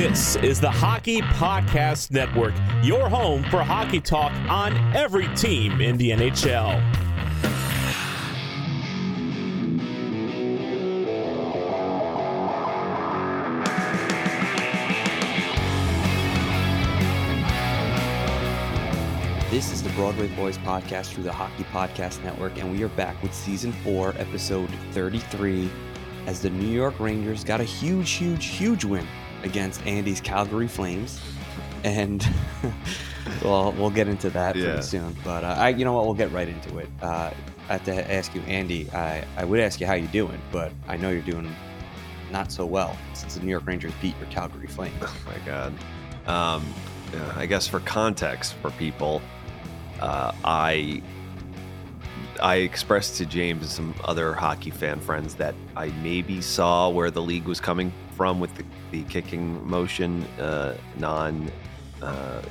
This is the Hockey Podcast Network, your home for hockey talk on every team in the NHL. This is the Broadway Boys podcast through the Hockey Podcast Network, and we are back with season four, episode 33, as the New York Rangers got a huge, huge, huge win against Andy's Calgary Flames. And well, we'll get into that Yeah. pretty soon. But uh, I, you know what, we'll get right into it. Uh, I have to ask you, Andy. I, I would ask you how you're doing, but I know you're doing not so well since the New York Rangers beat your Calgary Flames. Oh my god. Um, uh, I guess for context for people, uh, I I expressed to James and some other hockey fan friends that I maybe saw where the league was coming from with the, the kicking motion, uh, non, uh,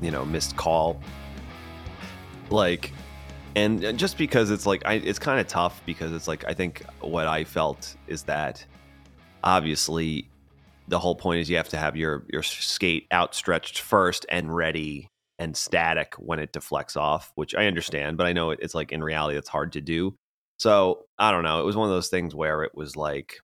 you know, missed call. Like, and just because it's like I, it's kind of tough because it's like I think what I felt is that obviously the whole point is you have to have your your skate outstretched first and ready and static when it deflects off, which I understand, but I know it's like in reality it's hard to do. So I don't know. It was one of those things where it was like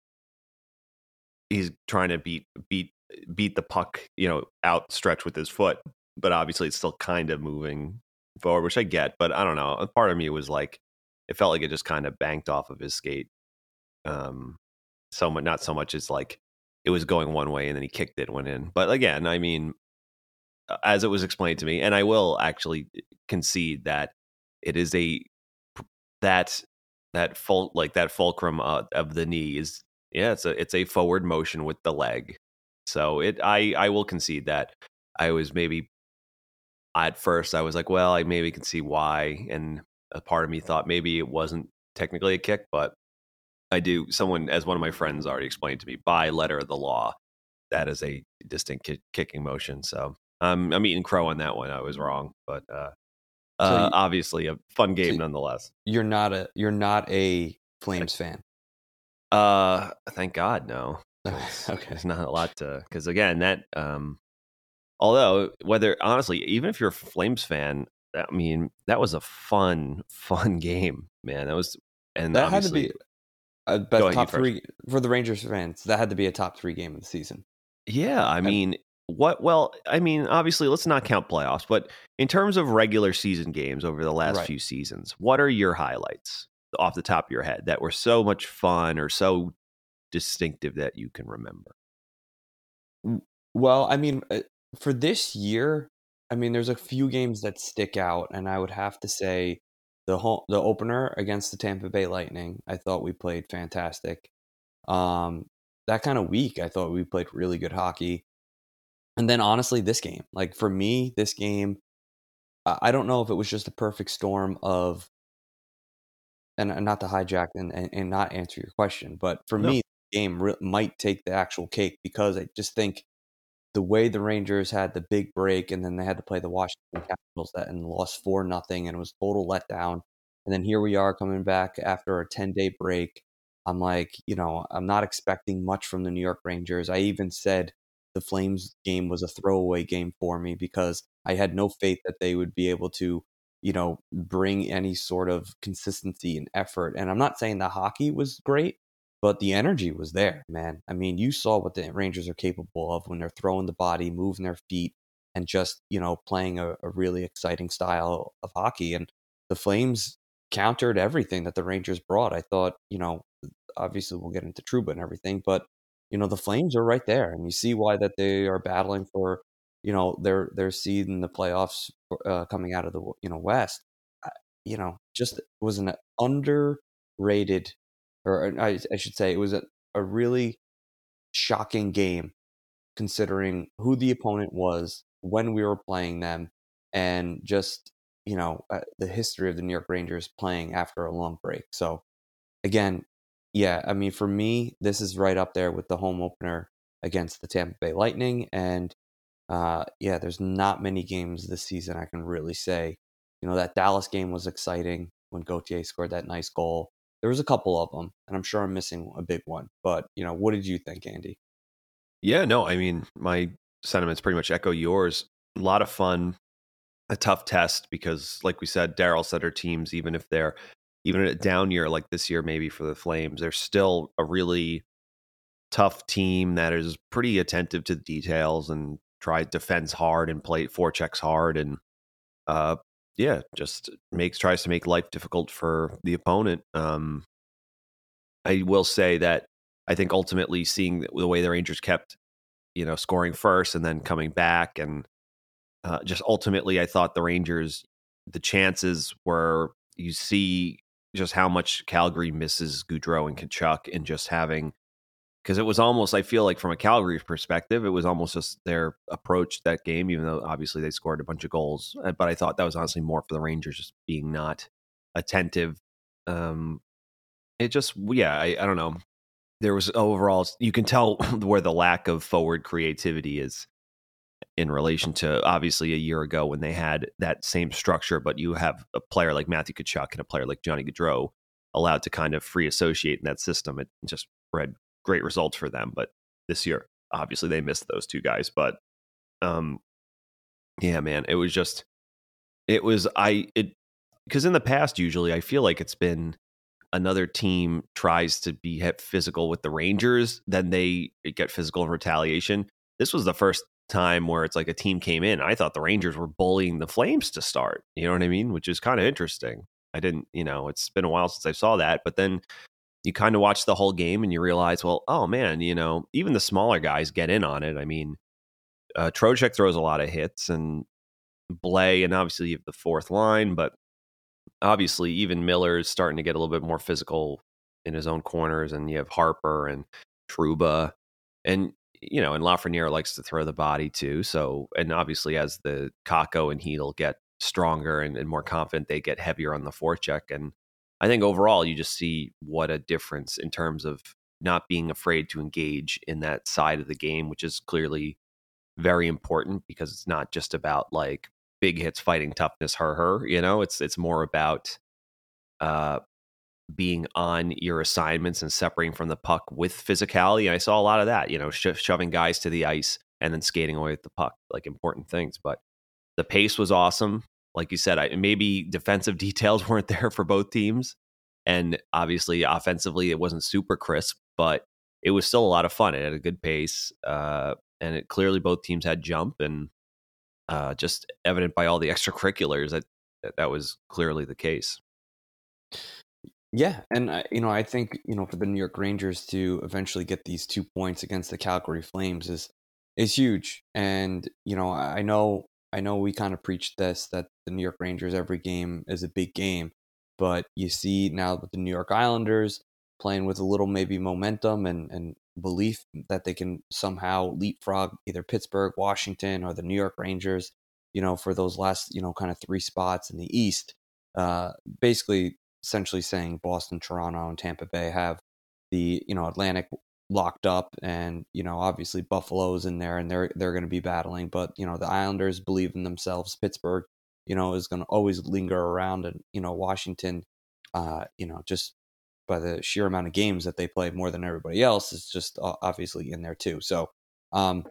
he's trying to beat beat beat the puck, you know, outstretched with his foot, but obviously it's still kind of moving forward, which I get. But I don't know. A part of me was like, it felt like it just kind of banked off of his skate. Um, so much, not so much as like it was going one way and then he kicked it, went in. But again, I mean, as it was explained to me, and I will actually concede that it is a that that full like that fulcrum uh, of the knee is yeah, it's a it's a forward motion with the leg. So it I I will concede that I was maybe at first I was like, well, I maybe can see why, and a part of me thought maybe it wasn't technically a kick, but I do. Someone, as one of my friends already explained to me, by letter of the law, that is a distinct ki- kicking motion. So um, I'm eating crow on that one. I was wrong, but uh, So uh, you- obviously a fun game you- nonetheless. You're not a you're not a Flames fan. Uh, thank God, no. okay. There's not a lot to because again that um, although whether honestly, even if you're a Flames fan, I mean that was a fun, fun game, man. That was and That had to be a best top first. three for the Rangers fans. That had to be a top three game of the season. Yeah, I mean, what? Well, I mean, obviously, let's not count playoffs, but in terms of regular season games over the last Right. few seasons, what are your highlights off the top of your head that were so much fun or so distinctive that you can remember? Well, I mean, uh, for this year, I mean, there's a few games that stick out, and I would have to say the the opener against the Tampa Bay Lightning. I thought we played fantastic. Um, that kind of week, I thought we played really good hockey. And then honestly, this game, like for me, this game, I don't know if it was just a perfect storm of, and not to hijack and, and, and not answer your question, but for No. me, the game re- might take the actual cake because I just think the way the Rangers had the big break and then they had to play the Washington Capitals that and lost four nothing and it was total letdown. And then here we are coming back after a ten day break. I'm like, you know, I'm not expecting much from the New York Rangers. I even said the Flames game was a throwaway game for me because I had no faith that they would be able to, you know, bring any sort of consistency and effort. And I'm not saying the hockey was great, but the energy was there, man. I mean, you saw what the Rangers are capable of when they're throwing the body, moving their feet, and just, you know, playing a, a really exciting style of hockey. And the Flames countered everything that the Rangers brought. I thought, you know, obviously we'll get into Trouba and everything, but you know, the Flames are right there, and you see why that they are battling for, you know, their their seed in the playoffs uh, coming out of the you know West. I- You know, just was an underrated, or I, I should say, it was a, a really shocking game considering who the opponent was when we were playing them, and just you know uh, the history of the New York Rangers playing after a long break. So again, yeah, I mean for me, this is right up there with the home opener against the Tampa Bay Lightning, and uh, yeah, there's not many games this season I can really say. You know that Dallas game was exciting when Gauthier scored that nice goal. There was a couple of them, and I'm sure I'm missing a big one. But you know, what did you think, Andy? Yeah, no, I mean, my sentiments pretty much echo yours. A lot of fun, a tough test because, like we said, Darryl Sutter teams, even if they're even a down year like this year, maybe for the Flames, they're still a really tough team that is pretty attentive to the details and tries defends hard and play four checks hard and uh yeah, just makes tries to make life difficult for the opponent. Um I will say that I think ultimately seeing the way the Rangers kept, you know, scoring first and then coming back and uh, just ultimately I thought the Rangers the chances were you see just how much Calgary misses Gaudreau and Tkachuk and just having because it was almost I feel like from a Calgary perspective, it was almost just their approach that game, even though obviously they scored a bunch of goals. Uh, but I thought that was honestly more for the Rangers just being not attentive. Um, it just yeah, I, I don't know. There was overall you can tell where the lack of forward creativity is in relation to obviously a year ago when they had that same structure, but you have a player like Matthew Tkachuk and a player like Johnny Gaudreau allowed to kind of free associate in that system. It just bred great results for them. But this year, obviously, they missed those two guys. But um, yeah, man, it was just it was I it because in the past, usually I feel like it's been another team tries to be physical with the Rangers, then they get physical in retaliation. This was the first time where it's like a team came in. I thought the Rangers were bullying the Flames to start. You know what I mean? Which is kind of interesting. I didn't, you know, it's been a while since I saw that. But then you kind of watch the whole game and you realize, well, oh man, you know, even the smaller guys get in on it. I mean, uh, Trocheck throws a lot of hits and Blay, and obviously you have the fourth line, but obviously even Miller is starting to get a little bit more physical in his own corners, and you have Harper and Trouba, and you know, and Lafreniere likes to throw the body too. So, and obviously as the Kakko and Chytil get stronger and, and more confident, they get heavier on the forecheck, and I think overall you just see what a difference in terms of not being afraid to engage in that side of the game, which is clearly very important because it's not just about like big hits, fighting toughness, her her. You know, it's it's more about uh, being on your assignments and separating from the puck with physicality. And I saw a lot of that. You know, sho- shoving guys to the ice and then skating away with the puck, like important things. But the pace was awesome like you said, I, maybe defensive details weren't there for both teams. And obviously, offensively, it wasn't super crisp, but it was still a lot of fun. It had a good pace. Uh, and it clearly both teams had jump and uh, just evident by all the extracurriculars that that was clearly the case. Yeah, and you know, I think you know for the New York Rangers to eventually get these two points against the Calgary Flames is is huge. And you know, I know I know we kind of preached this that the New York Rangers every game is a big game, but you see now with the New York Islanders playing with a little maybe momentum and, and belief that they can somehow leapfrog either Pittsburgh, Washington, or the New York Rangers, you know, for those last, you know, kind of three spots in the East. Uh, basically, essentially saying Boston, Toronto, and Tampa Bay have the, you know, Atlantic locked up and you know obviously buffalo's in there and they're they're going to be battling but you know the islanders believe in themselves. Pittsburgh you know is going to always linger around and you know washington uh you know just by the sheer amount of games that they play more than everybody else is just obviously in there too. So um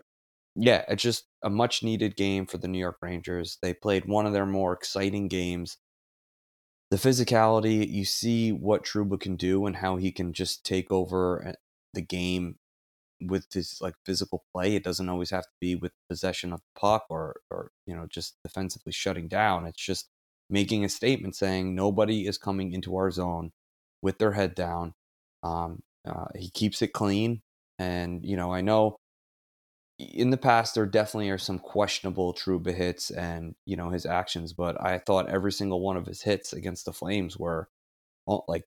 yeah it's just a much needed game for the new york rangers. They played one of their more exciting games. The physicality, you see what Trouba can do and how he can just take over the game with this like physical play. It doesn't always have to be with possession of the puck or or you know just defensively shutting down. It's just making a statement saying nobody is coming into our zone with their head down. Um, uh, he keeps it clean, and you know I know in the past there definitely are some questionable Trouba hits and you know his actions, but I thought every single one of his hits against the Flames were like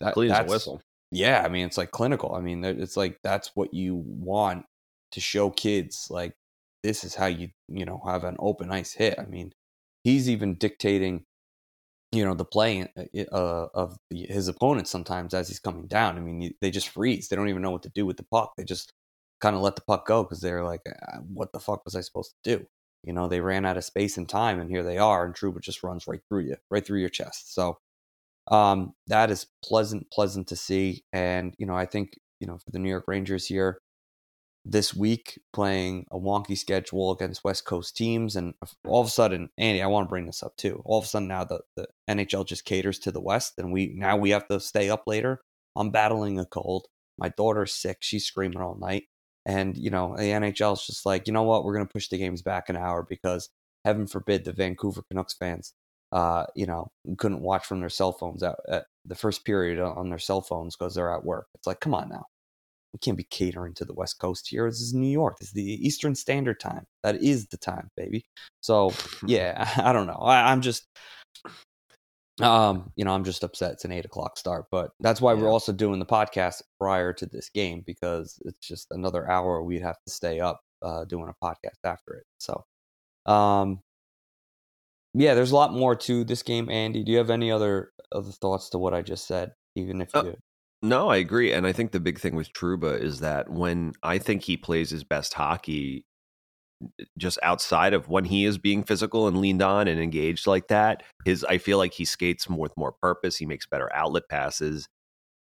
that, clean as a whistle yeah, I mean, it's like clinical. I mean, it's like that's what you want to show kids. Like, this is how you, you know, have an open ice hit. I mean, he's even dictating, you know, the play uh, uh of his opponent sometimes as he's coming down. I mean, they just freeze. They don't even know what to do with the puck. They just kind of let the puck go because they're like, ah, what the fuck was I supposed to do? You know, they ran out of space and time, and here they are, and Trouba just runs right through you, right through your chest. So, um, that is pleasant, pleasant to see. And, you know, I think, you know, for the New York Rangers here, this week playing a wonky schedule against West Coast teams. And all of a sudden, Andy, I want to bring this up too. All of a sudden now the, the NHL just caters to the West and we now we have to stay up later. I'm battling a cold. My daughter's sick. She's screaming all night. And, you know, the NHL is just like, you know what? We're going to push the games back an hour because heaven forbid the Vancouver Canucks fans, uh, you know, couldn't watch from their cell phones out at the first period on their cell phones because they're at work. It's like, come on now we can't be catering to the West Coast here. This is New York. It's the Eastern Standard Time. That is the time, baby. So yeah, I don't know. I, am just, um, you know, I'm just upset. It's an eight o'clock start, but that's why yeah. we're also doing the podcast prior to this game because it's just another hour we'd have to stay up uh, doing a podcast after it. So, um, yeah, there's a lot more to this game. Andy, do you have any other other thoughts to what I just said? Even if uh, you no, I agree. And I think the big thing with Trouba is that when I think he plays his best hockey, just outside of when he is being physical and leaned on and engaged like that, his I feel like he skates more with more purpose. He makes better outlet passes.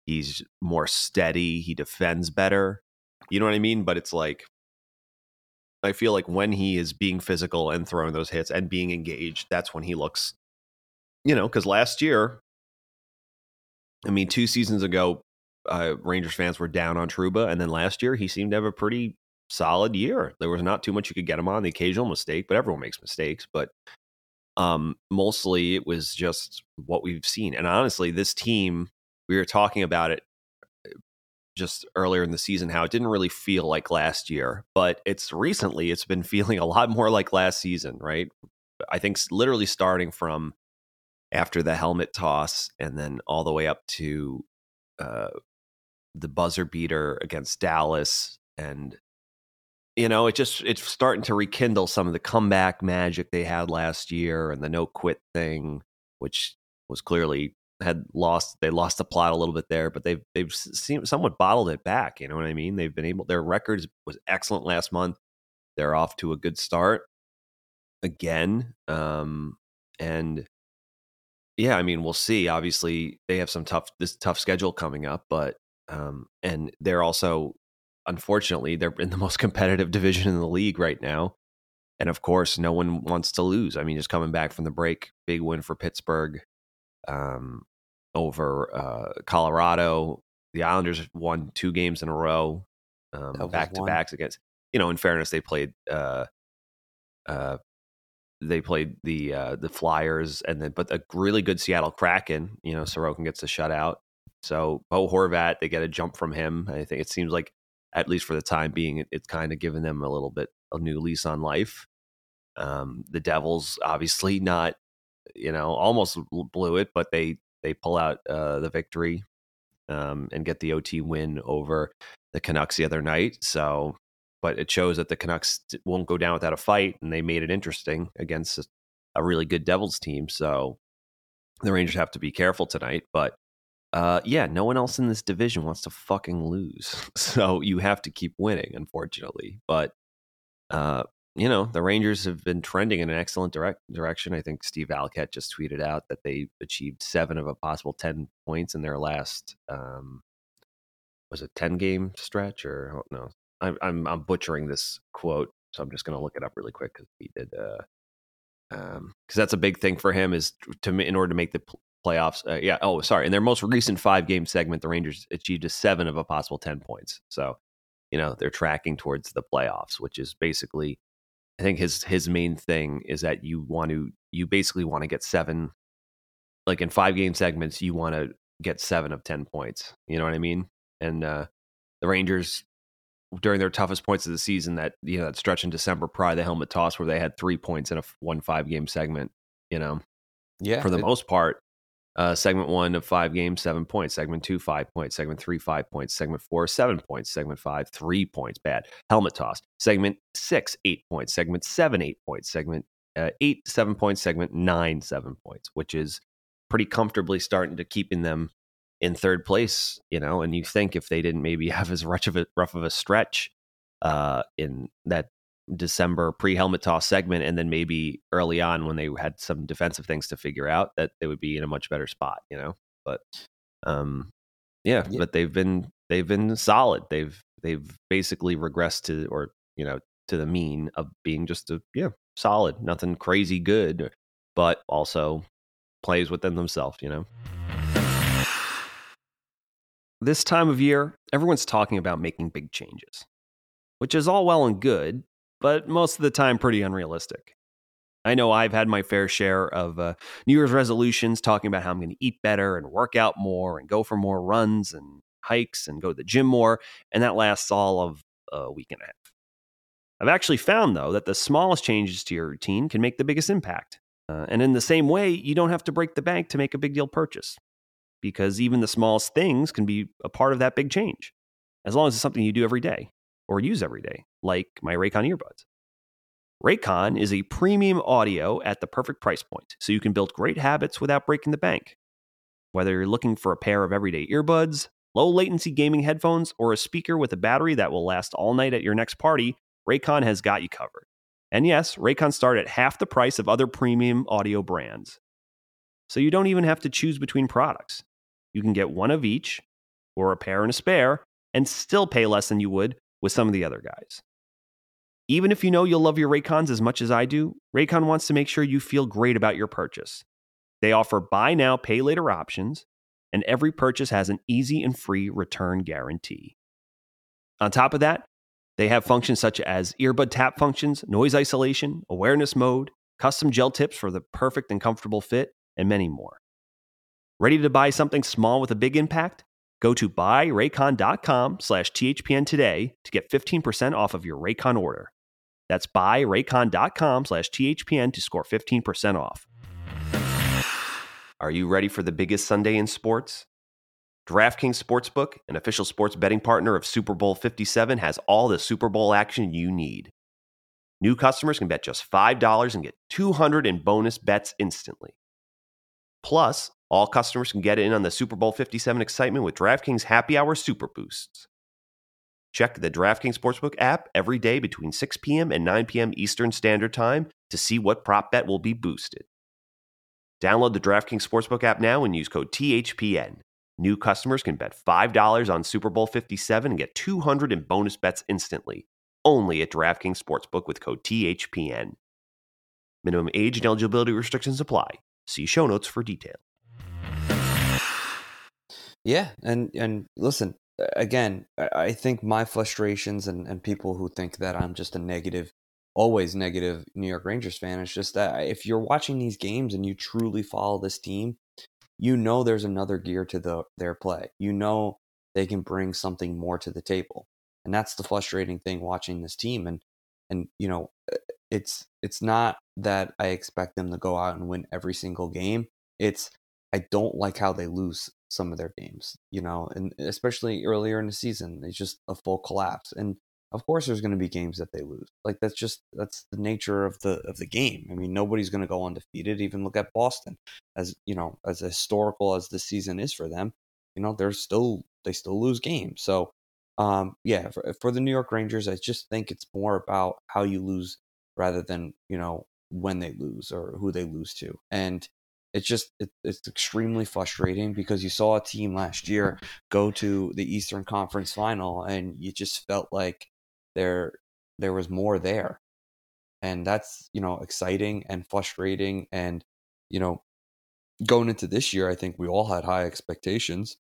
He's more steady. He defends better. You know what I mean? But it's like I feel like when he is being physical and throwing those hits and being engaged, that's when he looks, you know, because last year, I mean, two seasons ago, uh, Rangers fans were down on Trouba. and then last year he seemed to have a pretty solid year. There was not too much you could get him on. The occasional mistake, but everyone makes mistakes. But um, mostly it was just what we've seen. And honestly, this team, we were talking about it just earlier in the season how it didn't really feel like last year, but it's recently it's been feeling a lot more like last season, right? I think literally starting from after the helmet toss and then all the way up to uh, the buzzer beater against Dallas and you know, it just it's starting to rekindle some of the comeback magic they had last year and the no quit thing, which was clearly had lost they lost the plot a little bit there, but they've they've seemed somewhat bottled it back. You know what I mean? They've been able their records was excellent last month. They're off to a good start again. Um, and yeah, I mean, we'll see. Obviously, they have some tough this tough schedule coming up, but um, and they're also, unfortunately, they're in the most competitive division in the league right now. And of course, no one wants to lose. I mean, just coming back from the break, big win for Pittsburgh um, over uh, Colorado. The Islanders won two games in a row, um, back to backs against. You know, in fairness, they played. Uh, uh, they played the uh, the Flyers and then, but a really good Seattle Kraken. You know, Sorokin gets a shutout. So Bo Horvat, they get a jump from him. I think it seems like, at least for the time being, it, it's kind of given them a little bit a new lease on life. Um, the Devils, obviously not, you know, almost blew it, but they they pull out uh, the victory um, and get the OT win over the Canucks the other night. So, but it shows that the Canucks won't go down without a fight, and they made it interesting against a really good Devils team. So the Rangers have to be careful tonight, but uh, yeah, no one else in this division wants to fucking lose. So you have to keep winning, unfortunately. But, uh, you know, the Rangers have been trending in an excellent direct direction. I think Steve Valiquette just tweeted out that they achieved seven of a possible 10 points in their last, um, was it 10 game stretch or no? I'm, I'm, I'm butchering this quote. So I'm just going to look it up really quick because he did, uh, um because that's a big thing for him is to in order to make the playoffs. Uh, yeah. Oh, sorry. In their most recent five game segment, the Rangers achieved a seven of a possible 10 points. So, you know, they're tracking towards the playoffs, which is basically, I think his, his main thing is that you want to, you basically want to get seven, like in five game segments, you want to get seven of 10 points. You know what I mean? And, uh, the Rangers during their toughest points of the season, that you know that stretch in December prior the helmet toss where they had three points in a one five game segment. You know, yeah, for the it, most part, uh, segment one of five games, seven points. Segment two, five points. Segment three, five points. Segment four, seven points. Segment five, three points. Bad. Helmet toss. Segment six, eight points. Segment seven, eight points. Segment uh, eight, seven points. Segment nine, seven points, which is pretty comfortably starting to keeping them in third place. You know, and you think if they didn't maybe have as rough of a rough of a stretch uh, in that December pre helmet toss segment, and then maybe early on when they had some defensive things to figure out, that they would be in a much better spot, you know. But um, yeah, yeah. but they've been they've been solid. They've they've basically regressed to or you know to the mean of being just a yeah solid, nothing crazy good, but also plays within themselves. You know. This time of year, everyone's talking about making big changes, which is all well and good, but most of the time pretty unrealistic. I know I've had my fair share of uh, New Year's resolutions talking about how I'm going to eat better and work out more and go for more runs and hikes and go to the gym more, and that lasts all of a week and a half. I've actually found, though, that the smallest changes to your routine can make the biggest impact. Uh, and in the same way, you don't have to break the bank to make a big deal purchase because even the smallest things can be a part of that big change, as long as it's something you do every day or use every day, like my Raycon earbuds. Raycon is a premium audio at the perfect price point, so you can build great habits without breaking the bank. Whether you're looking for a pair of everyday earbuds, low latency gaming headphones, or a speaker with a battery that will last all night at your next party, Raycon has got you covered. And yes, Raycon start at half the price of other premium audio brands. So you don't even have to choose between products. You can get one of each, or a pair and a spare, and still pay less than you would with some of the other guys. Even if you know you'll love your Raycons as much as I do, Raycon wants to make sure you feel great about your purchase. They offer buy now, pay later options, and every purchase has an easy and free return guarantee. On top of that, they have functions such as earbud tap functions, noise isolation, awareness mode, custom gel tips for the perfect and comfortable fit, and many more. Ready to buy something small with a big impact? Go to buyraycon.com slash THPN today to get 15% off of your Raycon order. That's buyraycon.com slash THPN to score 15% off. Are you ready for the biggest Sunday in sports? DraftKings Sportsbook, an official sports betting partner of Super Bowl 57, has all the Super Bowl action you need. New customers can bet just $5 and get 200 in bonus bets instantly. Plus, all customers can get in on the Super Bowl 57 excitement with DraftKings Happy Hour Super Boosts. Check the DraftKings Sportsbook app every day between 6 p.m. and 9 p.m. Eastern Standard Time to see what prop bet will be boosted. Download the DraftKings Sportsbook app now and use code THPN. New customers can bet $5 on Super Bowl 57 and get 200 in bonus bets instantly. Only at DraftKings Sportsbook with code THPN. Minimum age and eligibility restrictions apply. See show notes for detail. Yeah, and and listen, again, I think my frustrations and, and people who think that I'm just a negative always negative New York Rangers fan. It's just that if you're watching these games and you truly follow this team, you know there's another gear to the their play. You know they can bring something more to the table. And that's the frustrating thing watching this team and and you know uh, it's it's not that I expect them to go out and win every single game. It's I don't like how they lose some of their games, you know, and especially earlier in the season, it's just a full collapse. And of course there's going to be games that they lose like that's just that's the nature of the of the game i mean nobody's going to go undefeated even look at boston as you know as historical as the season is for them you know they're still they still lose games so um yeah for, for the new york rangers i just think it's more about how you lose rather than you know when they lose or who they lose to and it's just it, it's extremely frustrating because you saw a team last year go to the Eastern Conference Final and you just felt like there there was more there. And that's you know exciting and frustrating and you know going into this year i think we all had high expectations.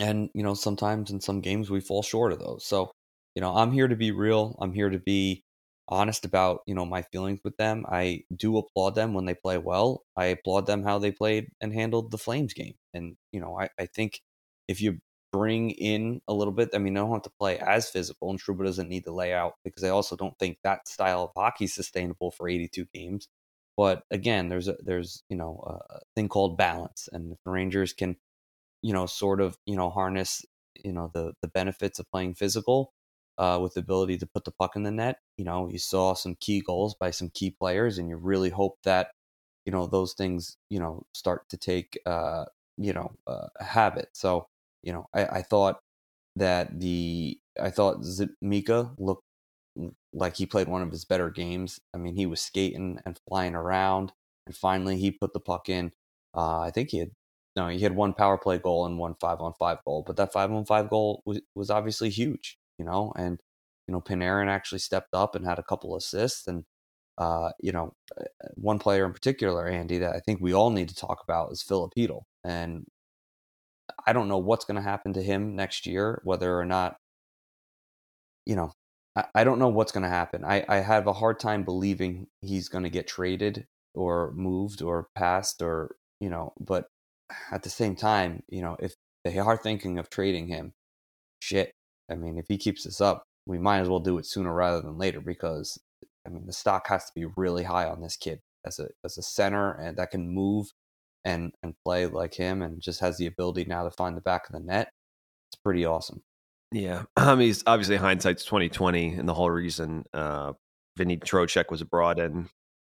And you know sometimes in some games we fall short of those. So you know i'm here to be real. I'm here to be honest about you know my feelings with them i do applaud them when they play well i applaud them how they played and handled the flames game and you know i, I think if you bring in a little bit. I mean, they don't have to play as physical, and Trouba doesn't need to lay out because I also don't think that style of hockey is sustainable for 82 games. But again, there's a there's you know a thing called balance, and the Rangers can, you know, sort of you know harness you know the the benefits of playing physical uh, with the ability to put the puck in the net. You know, you saw some key goals by some key players, and you really hope that you know those things you know start to take uh, you know uh, habit. So you know, I, I thought that the I thought Mika looked like he played one of his better games. I mean, he was skating and flying around, and finally he put the puck in. Uh, I think he had no, he had one power play goal and one five on five goal, but that five on five goal was, was obviously huge, you know, and you know Panarin actually stepped up and had a couple assists, and uh, you know, uh, one player in particular, Andy, that I think we all need to talk about is Filip Chytil, and I don't know what's going to happen to him next year, whether or not, you know, I, I don't know what's going to happen. I, I have a hard time believing he's going to get traded or moved or passed or, you know, but at the same time, you know, if they are thinking of trading him, shit. I mean, if he keeps this up, we might as well do it sooner rather than later because, I mean, the stock has to be really high on this kid as a as a center and that can move and and play like him and just has the ability now to find the back of the net. It's pretty awesome. Yeah, I mean, obviously hindsight's twenty twenty, and the whole reason uh, Vinny Trocheck was brought in.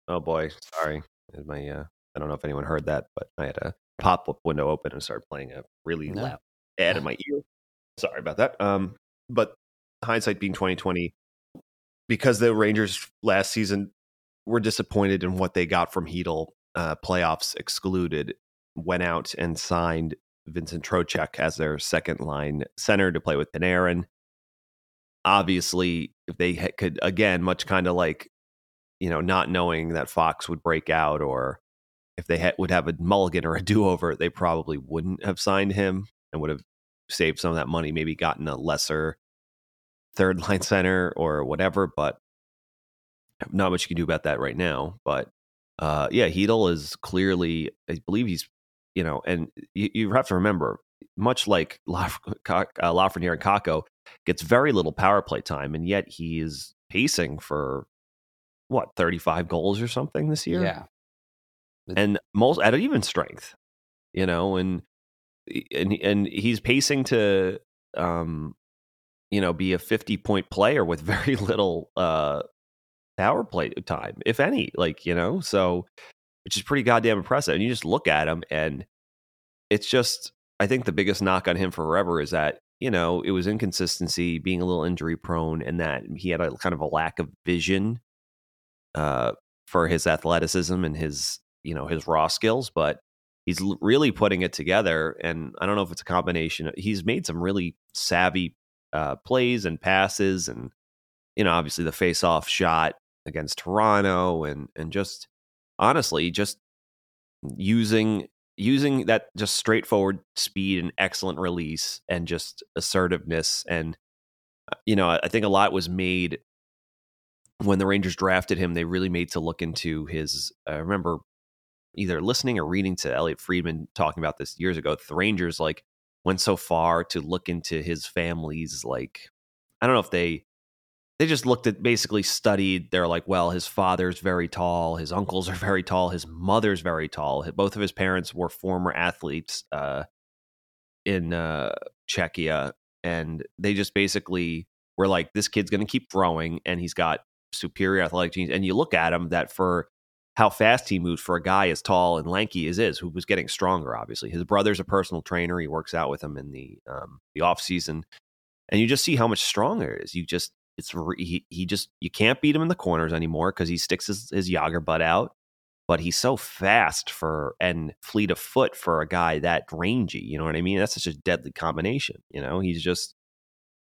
Oh boy, sorry, my uh, I don't know if anyone heard that, but I had a pop up window open and started playing a really no. loud ad in my ear. Sorry about that. Um, but hindsight being twenty twenty, because the Rangers last season were disappointed in what they got from Chytil uh, playoffs excluded, went out and signed Vincent Trocheck as their second line center to play with Panarin. Obviously, if they could, again, much kind of like, you know, not knowing that Fox would break out or if they ha- would have a mulligan or a do over, they probably wouldn't have signed him and would have saved some of that money, maybe gotten a lesser third line center or whatever. But not much you can do about that right now. But uh, yeah, Chytil is clearly, I believe he's, you know, and you, you have to remember, much like Laf- uh, Lafreniere and Kakko, gets very little power play time, and yet he is pacing for what 35 goals or something this year. Yeah, and most at even strength, you know, and and and he's pacing to, um, you know, be a 50 point player with very little uh power play time, if any. Like, you know, so which is pretty goddamn impressive. And you just look at him and it's just I think the biggest knock on him forever is that, you know, it was inconsistency, being a little injury prone, and that he had a kind of a lack of vision uh for his athleticism and his, you know, his raw skills, but he's really putting it together and I don't know if it's a combination. He's made some really savvy uh plays and passes and you know, obviously the face-off shot against Toronto and and just honestly just using using that just straightforward speed and excellent release and just assertiveness and uh, you know I think a lot was made when the Rangers drafted him they really made to look into his I remember either listening or reading to Elliotte Friedman talking about this years ago the Rangers like went so far to look into his family's like I don't know if they they just looked at basically studied they're like well his father's very tall his uncles are very tall his mother's very tall. Both of his parents were former athletes uh, in uh, czechia and they just basically were like this kid's going to keep growing and he's got superior athletic genes. And you look at him that for how fast he moves for a guy as tall and lanky as is who was getting stronger obviously his brother's a personal trainer he works out with him in the um, the off season and you just see how much stronger it is you just it's he, he just you can't beat him in the corners anymore because he sticks his, his Jagr butt out. But he's so fast for and fleet of foot for a guy that rangy. You know what I mean? That's such a deadly combination. You know, he's just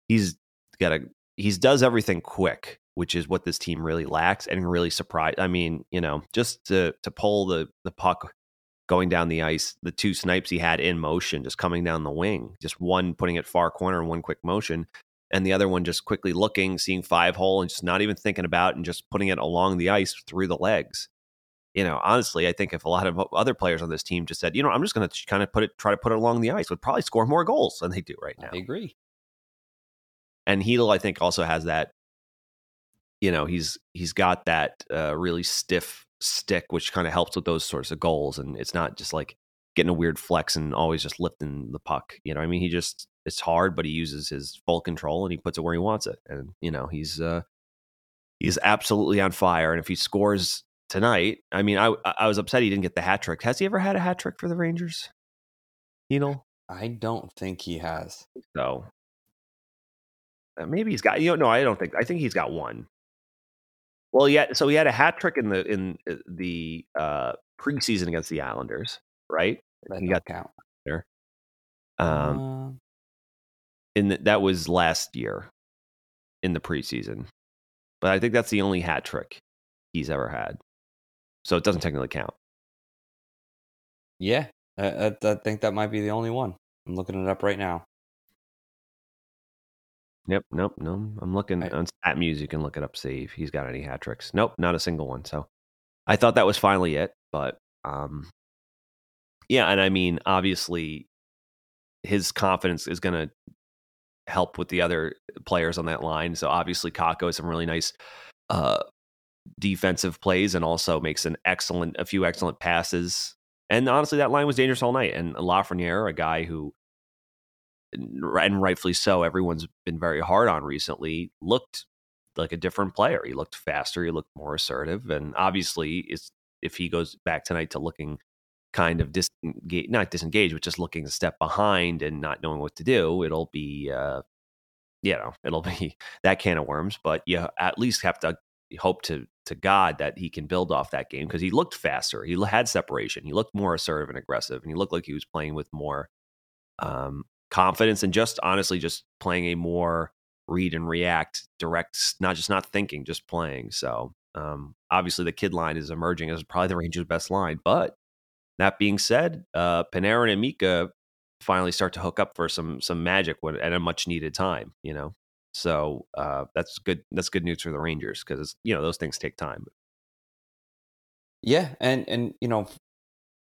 he's got a he's does everything quick, which is what this team really lacks and really surprised. I mean, you know, just to to pull the the puck going down the ice, the two snipes he had in motion, just coming down the wing, just one putting it far corner and one quick motion and the other one just quickly looking, seeing five hole, and just not even thinking about and just putting it along the ice through the legs. You know, honestly, I think if a lot of other players on this team just said, you know, I'm just going to kind of put it, try to put it along the ice, would probably score more goals than they do right now. I agree. And Chytil, I think, also has that. You know, he's he's got that uh, really stiff stick, which kind of helps with those sorts of goals, and it's not just like getting a weird flex and always just lifting the puck. You know, I mean, he just it's hard, but he uses his full control and he puts it where he wants it. And you know, he's uh, he's absolutely on fire. And if he scores tonight, I mean, I I was upset he didn't get the hat trick. Has he ever had a hat trick for the Rangers? You know, I don't think he has. So uh, maybe he's got. You know, no, I don't think. I think he's got one. Well, yeah. So he had a hat trick in the in uh, the uh, preseason against the Islanders, right? That he got count. Um, Uh, in the, that was last year in the preseason, but I think that's the only hat trick he's ever had. So it doesn't technically count. yeah, I, I, I think that might be the only one. I'm looking it up right now. Yep. Nope. No. I'm looking I- on StatMuse. You can look it up. See if he's got any hat tricks. Nope. Not a single one. So I thought that was finally it, but um, yeah. And I mean, obviously, his confidence is going to help with the other players on that line. So obviously, Kakko has some really nice uh, defensive plays and also makes an excellent, a few excellent passes. And honestly, that line was dangerous all night. And Lafreniere, a guy who, and rightfully so, everyone's been very hard on recently, looked like a different player. He looked faster. He looked more assertive. And obviously, is if he goes back tonight to looking kind of disengaged, not disengaged, but just looking a step behind and not knowing what to do, it'll be, uh, you know, it'll be that can of worms. But you at least have to hope to to God that he can build off that game because he looked faster. He had separation. He looked more assertive and aggressive, and he looked like he was playing with more um, confidence and just honestly just playing a more read and react direct, not just not thinking, just playing. So um, obviously the kid line is emerging as probably the Rangers' best line, but that being said, uh, Panarin and Mika finally start to hook up for some some magic at a much needed time. You know, so uh, that's good. That's good news for the Rangers because you know those things take time. Yeah, and and you know,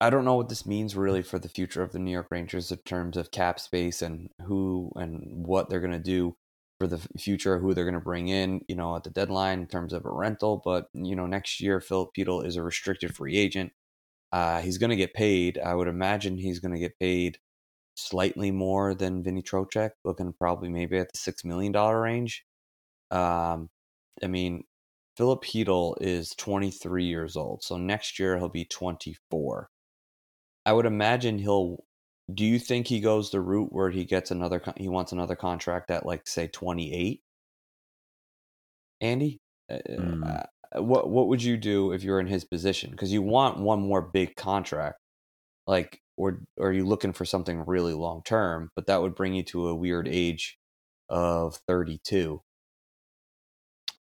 I don't know what this means really for the future of the New York Rangers in terms of cap space and who and what they're going to do for the future, who they're going to bring in, you know, at the deadline in terms of a rental. But you know, next year Filip Chytil is a restricted free agent. Uh, he's going to get paid. I would imagine he's going to get paid slightly more than Vinny Trocheck, looking probably maybe at the six million dollar range. Um, I mean, Filip Chytil is 23 years old, so next year he'll be 24. I would imagine he'll. Do you think he goes the route where he gets another? He wants another contract at like say 28. Andy, Uh, Hmm. uh, what what would you do if you're in his position? Because you want one more big contract, like or, or are you looking for something really long term? But that would bring you to a weird age of 32.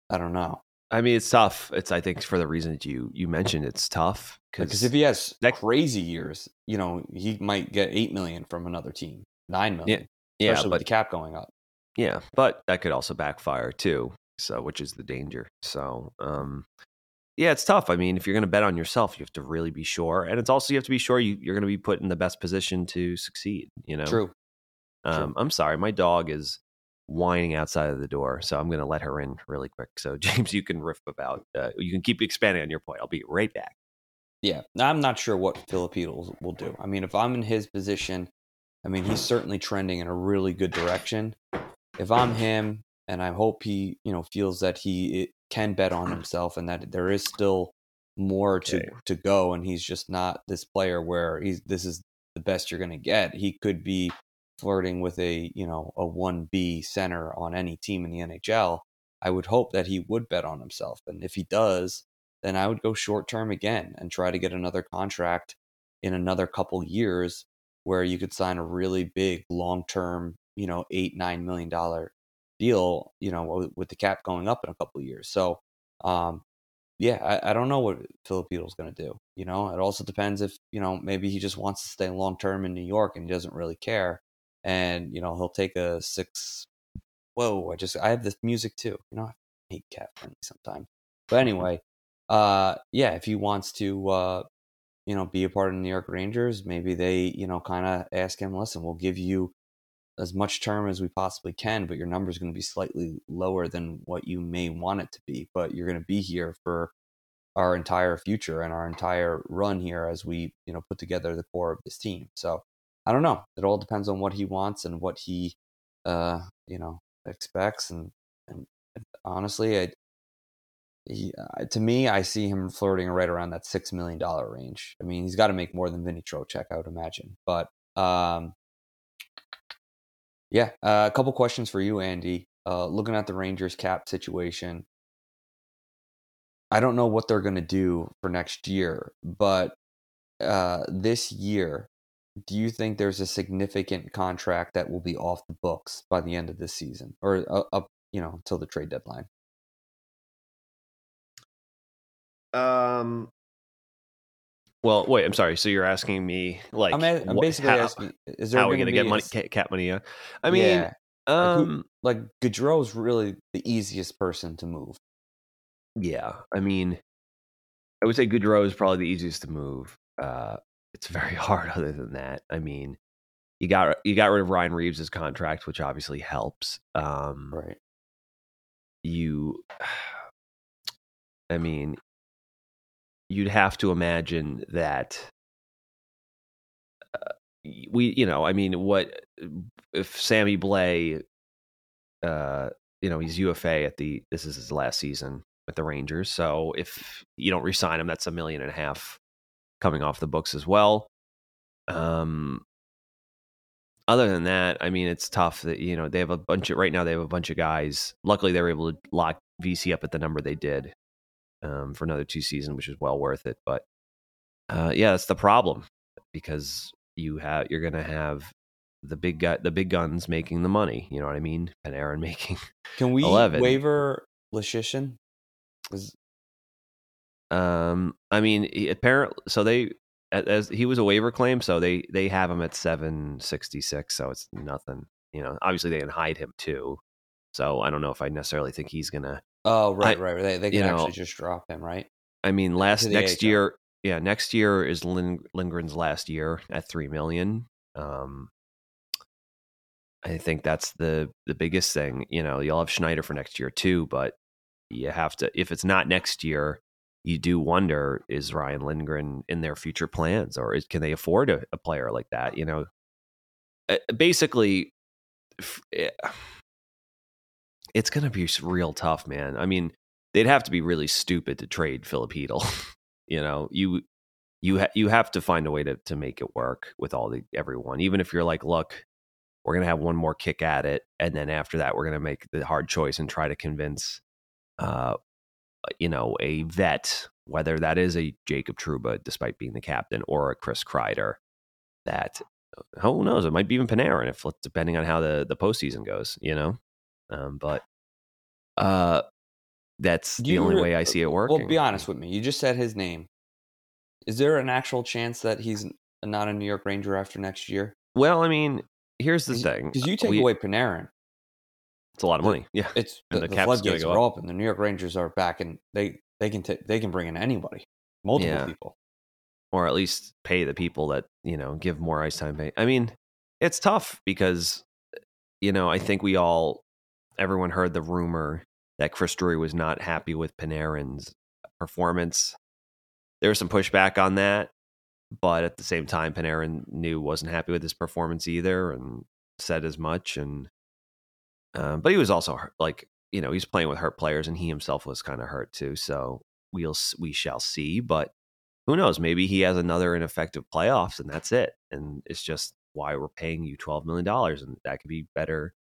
I don't know. I mean, it's tough. It's I think for the reasons you you mentioned, it's tough Because if he has that- crazy years, you know, he might get eight million from another team, nine million, yeah, especially but with the cap going up. Yeah, but that could also backfire too. So, which is the danger. So, um, yeah, it's tough. I mean, if you're going to bet on yourself, you have to really be sure, and it's also you have to be sure you, you're going to be put in the best position to succeed. You know, True. Um, I'm sorry, my dog is whining outside of the door, so I'm going to let her in really quick. So, James, you can riff about. Uh, you can keep expanding on your point. I'll be right back. Yeah, I'm not sure what Filipino will do. I mean, if I'm in his position, I mean, he's certainly trending in a really good direction. If I'm him, and I hope he, you know, feels that he can bet on himself and that there is still more to Okay. to go, and he's just not this player where he's this is the best you're going to get. He could be flirting with a, you know, a 1B center on any team in the NHL. I would hope that he would bet on himself, and if he does, then I would go short term again and try to get another contract in another couple years where you could sign a really big long term, you know, eight, nine million dollar deal, you know, with- the cap going up in a couple years. So, um, yeah, I, I don't know what Filipino's going to do. You know, it also depends if, you know, maybe he just wants to stay long term in New York and he doesn't really care. And, you know, he'll take a six. Whoa, I just, I have this music too. You know, I hate cat friendly sometimes. But anyway, uh, yeah, if he wants to, uh, you know, be a part of the New York Rangers, maybe they, you know, kind of ask him, listen, we'll give you as much term as we possibly can, but your number is going to be slightly lower than what you may want it to be. But you're going to be here for our entire future and our entire run here as we, you know, put together the core of this team. So I don't know. It all depends on what he wants and what he, uh, you know, expects. And, and honestly, I, he, uh, to me, I see him flirting right around that six million dollar range. I mean, he's got to make more than Vinny Trocheck, I would imagine. But um, yeah, uh, a couple questions for you, Andy. Uh, looking at the Rangers cap situation, I don't know what they're going to do for next year, but uh, this year, do you think there's a significant contract that will be off the books by the end of this season, or uh, up, you know, until the trade deadline? Um. Well, wait. I'm sorry. So you're asking me like I'm, a- I'm what- basically how, asking: Is there how are we going gonna get money, ca- cap money? Yeah. I mean, yeah, Like, who- um, like Goodrow's really the easiest person to move. yeah. I mean, I would say Goodrow is probably the easiest to move. Uh, it's very hard. Other than that, I mean, you got you got rid of Ryan Reaves' contract, which obviously helps. Um, Right. you i mean you'd have to imagine that uh, we you know i mean what if Sammy Blais uh you know he's ufa at the this is his last season with the rangers so if you don't resign him that's a million and a half coming off the books as well um other than that, I mean, it's tough that you know they have a bunch of right now. They have a bunch of guys. Luckily, they were able to lock VC up at the number they did um, for another two seasons, which is well worth it. But uh, yeah, that's the problem because you have you're going to have the big guy, the big guns making the money. You know what I mean? And Panarin making. Can we 11. waiver Leschyshyn? Is Um, I mean, apparently, so they as he was a waiver claim, so they they have him at seven sixty six. So it's nothing. You know, obviously they can hide him too. So I don't know if I necessarily think he's gonna. oh right, I- right. They they can know, actually just drop him, right? I mean, last next AHL. year, yeah, next year is Lin, Lindgren's last year at three million. Um, I think that's the the biggest thing. You know, you'll have Schneider for next year too, but you have to. If it's not next year, you do wonder: is Ryan Lindgren in their future plans, or is, can they afford a, a player like that? You know, Uh, basically, eh, it's going to be real tough, man. I mean, they'd have to be really stupid to trade Filipino. you know, you you ha- you have to find a way to to make it work with all the everyone. Even if you're like, look, we're gonna have one more kick at it, and then after that, we're gonna make the hard choice and try to convince, uh, you know, a vet, whether that is a Jacob Trouba, despite being the captain, or a Chris Kreider, that who knows, it might be even Panarin if depending on how the the postseason goes, you know. Um, but uh, that's the you only way I see it working. Well, be honest with me. You just said his name. Is there an actual chance that he's not a New York Ranger after next year? Well, I mean, here's the thing: Because you take We- away Panarin, it's a lot of money. Yeah, it's And the, the the floodgates go are open. The New York Rangers are back, and they they can ta- they can bring in anybody, multiple Yeah. people. or at least pay the people that you know give more ice time. Pay. I mean, it's tough because you know I think we all everyone heard the rumor that Chris Drury was not happy with Panarin's performance. There was some pushback on that, but at the same time, Panarin knew wasn't happy with his performance either, and said as much. And um, but he was also hurt, like you know he's playing with hurt players, and he himself was kind of hurt too. So we'll we shall see, but who knows? Maybe he has another ineffective playoffs, and that's it. And it's just why we're paying you twelve million dollars, and that could be better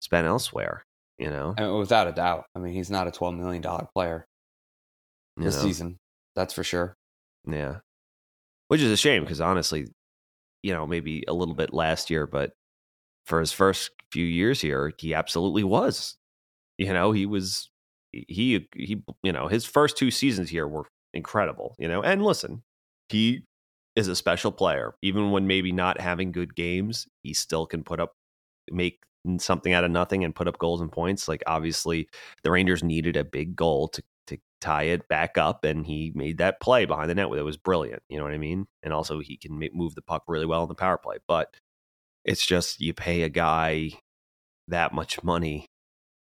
spent elsewhere. You know, I mean, without a doubt. I mean, he's not a twelve million dollar player You this know? season. That's for sure. Yeah. Which is a shame because honestly, you know, maybe a little bit last year, but for his first few years here, he absolutely was. You know, he was he he you know, his first two seasons here were incredible, you know. And listen, he is a special player. Even when maybe not having good games, he still can put up make something out of nothing and put up goals and points. Like obviously the Rangers needed a big goal to to tie it back up, and he made that play behind the net. It was brilliant. You know what I mean? And also he can move the puck really well in the power play. But it's just you pay a guy that much money,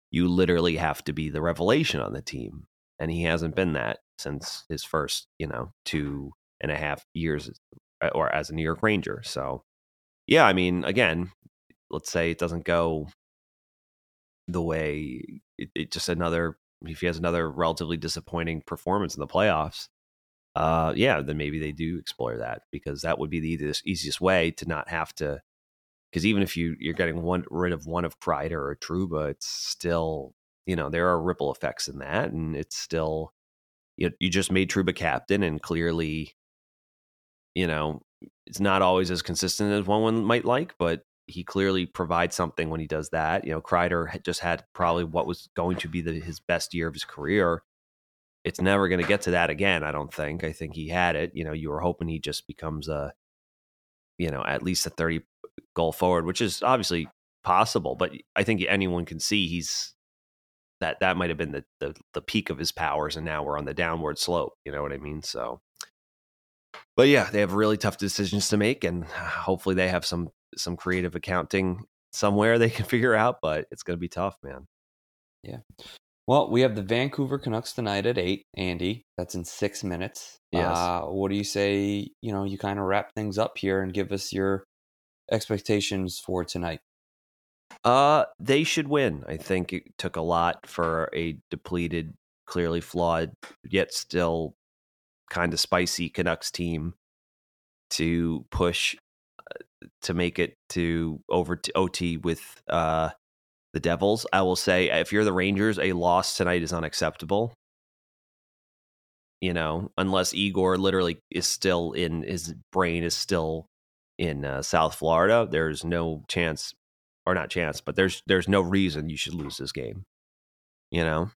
you literally have to be the revelation on the team, and he hasn't been that since his first, you know, two and a half years, uh, or as a New York Ranger. So, yeah, I mean, again, let's say it doesn't go the way it, it just another if he has another relatively disappointing performance in the playoffs uh yeah then maybe they do explore that because that would be the easiest, easiest way to not have to because even if you you're getting one rid of one of Kreider or Trouba it's still you know there are ripple effects in that and it's still you, you just made Trouba captain and clearly you know it's not always as consistent as one one might like, but he clearly provides something when he does that. You know, Kreider just had probably what was going to be the, his best year of his career. It's never going to get to that again. I don't think. I think he had it. You know, you were hoping he just becomes a, you know, at least a thirty goal forward, which is obviously possible. But I think anyone can see he's that that might have been the, the the peak of his powers, and now we're on the downward slope. You know what I mean? So but yeah, they have really tough decisions to make, and hopefully they have some some creative accounting somewhere they can figure out. But it's going to be tough, man. Yeah. Well, we have the Vancouver Canucks tonight at eight. Andy, that's in six minutes. Yes. Uh, what do you say? You know, you kind of wrap things up here and give us your expectations for tonight. Uh, they should win. I think it took a lot for a depleted, clearly flawed, yet still kind of spicy Canucks team to push uh, to make it to over to OT with uh, the Devils. I will say, if you're the Rangers, a loss tonight is unacceptable. You know, unless Igor literally is still in his brain is still in uh, South Florida, there's no chance, or not chance, but there's there's no reason you should lose this game. You know,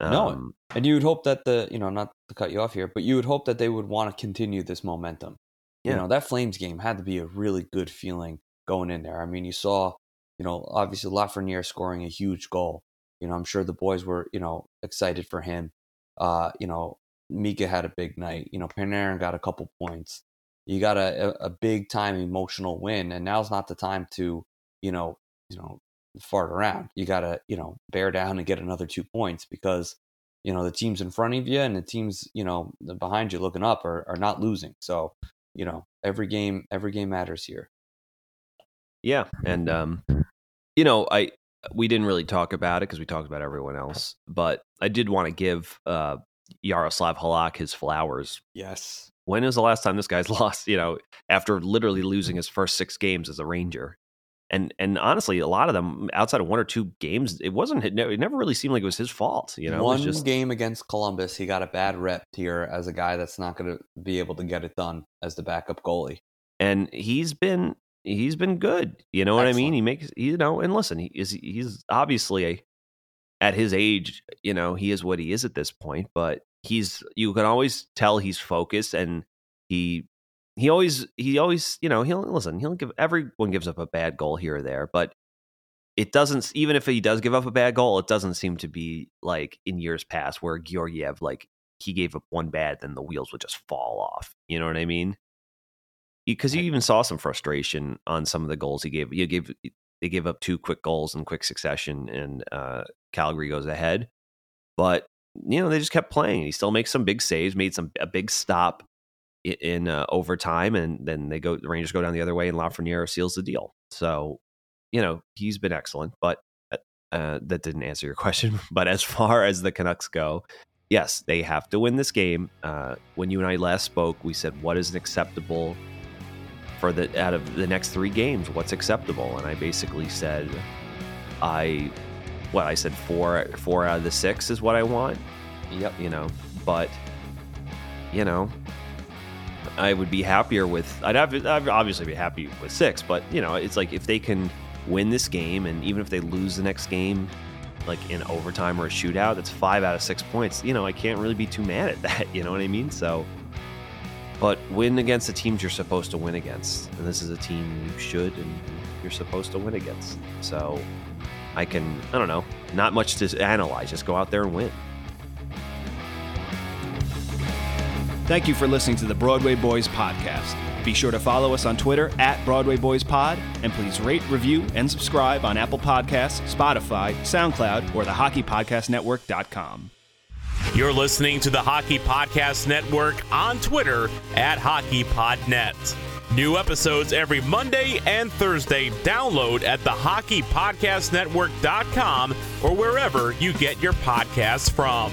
no, Um, and you would hope that the you know not to cut you off here, but you would hope that they would want to continue this momentum. Yeah. You know that Flames game had to be a really good feeling going in there. I mean, you saw you know obviously Lafreniere scoring a huge goal. You know, I'm sure the boys were you know excited for him. Uh, you know, Mika had a big night. You know, Panarin got a couple points. You got a, a, big time emotional win, and now's not the time to you know you know fart around. You got to, you know, bear down and get another two points because, you know, the teams in front of you and the teams, you know, behind you looking up are, are not losing. So, you know, every game, every game matters here. Yeah, and um, you know, I we didn't really talk about it because we talked about everyone else, but I did want to give uh, Yaroslav Halak his flowers. Yes. When is the last time this guy's lost? You know, after literally losing his first six games as a Ranger, and and honestly, a lot of them outside of one or two games, it wasn't. It never, it never really seemed like it was his fault. You know, one it was just game against Columbus, he got a bad rep here as a guy that's not going to be able to get it done as the backup goalie. and he's been he's been good. You know what I mean? He makes you know, and listen, he is he's obviously a at his age, you know, he is what he is at this point, but he's you can always tell he's focused and he he always he always, you know, he'll listen, he'll give everyone gives up a bad goal here or there, but it doesn't even if he does give up a bad goal, it doesn't seem to be like in years past where Georgiev like he gave up one bad, then the wheels would just fall off. You know what I mean? Because you even saw some frustration on some of the goals he gave. You gave they gave up two quick goals in quick succession, and uh, Calgary goes ahead. But you know they just kept playing. He still makes some big saves, made some a big stop in uh, overtime, and then they go. The Rangers go down the other way, and Lafreniere seals the deal. So you know he's been excellent, but uh, uh, that didn't answer your question. But as far as the Canucks go, yes, they have to win this game. Uh, when you and I last spoke, we said what is an acceptable for the out of the next three games? What's acceptable? And I basically said, I, what I said four four out of the six is what I want. Yep. You know, but you know. I would be happier with. I'd, have, I'd obviously be happy with six, but you know, it's like if they can win this game, and even if they lose the next game, like in overtime or a shootout, that's five out of six points. You know, I can't really be too mad at that. You know what I mean? So, but win against the teams you're supposed to win against, and this is a team you should and you're supposed to win against. So, I can, I don't know, not much to analyze. Just go out there and win. Thank you for listening to the Broadway Boys podcast. Be sure to follow us on Twitter at Broadway Boys Pod, and please rate, review, and subscribe on Apple Podcasts, Spotify, SoundCloud, or the HockeyPodcastNetwork.com. You're listening to the Hockey Podcast Network on Twitter at HockeyPodNet. New episodes every Monday and Thursday. Download at the HockeyPodcastNetwork.com or wherever you get your podcasts from.